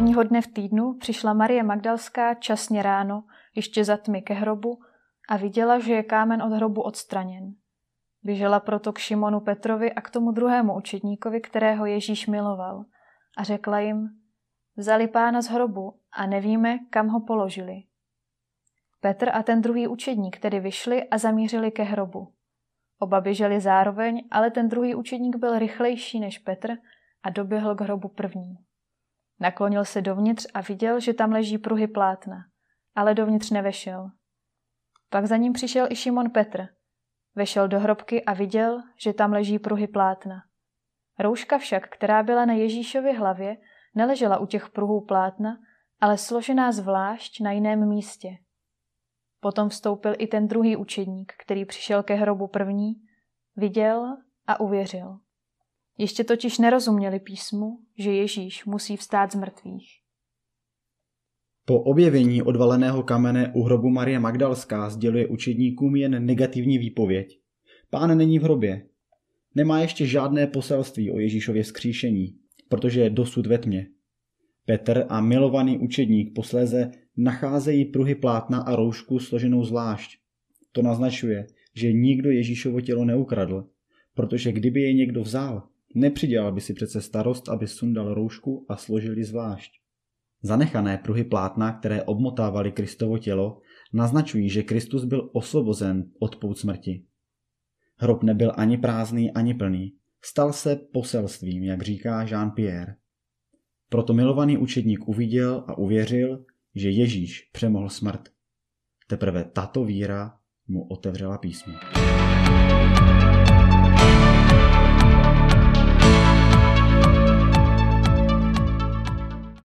Prvního dne v týdnu přišla Marie Magdalská časně ráno, ještě za tmy ke hrobu a viděla, že je kámen od hrobu odstraněn. Běžela proto k Šimonu Petrovi a k tomu druhému učedníkovi, kterého Ježíš miloval a řekla jim, vzali pána z hrobu a nevíme, kam ho položili. Petr a ten druhý učedník tedy vyšli a zamířili ke hrobu. Oba běželi zároveň, ale ten druhý učedník byl rychlejší než Petr a doběhl k hrobu první. Naklonil se dovnitř a viděl, že tam leží pruhy plátna, ale dovnitř nevešel. Pak za ním přišel i Šimon Petr. Vešel do hrobky a viděl, že tam leží pruhy plátna. Rouška však, která byla na Ježíšově hlavě, neležela u těch pruhů plátna, ale složená zvlášť na jiném místě. Potom vstoupil i ten druhý učedník, který přišel ke hrobu první, viděl a uvěřil. Ještě totiž nerozuměli písmu, že Ježíš musí vstát z mrtvých. Po objevení odvaleného kamene u hrobu Marie Magdalská sděluje učedníkům jen negativní výpověď. Pán není v hrobě. Nemá ještě žádné poselství o Ježíšově vzkříšení, protože je dosud ve tmě. Petr a milovaný učedník posléze nacházejí pruhy plátna a roušku složenou zvlášť. To naznačuje, že nikdo Ježíšovo tělo neukradl, protože kdyby je někdo vzal, nepřidělal by si přece starost, aby sundal roušku a složil ji zvlášť. Zanechané pruhy plátna, které obmotávaly Kristovo tělo, naznačují, že Kristus byl osvobozen od pout smrti. Hrob nebyl ani prázdný, ani plný. Stal se poselstvím, jak říká Jean-Pierre. Proto milovaný učedník uviděl a uvěřil, že Ježíš přemohl smrt. Teprve tato víra mu otevřela písmo.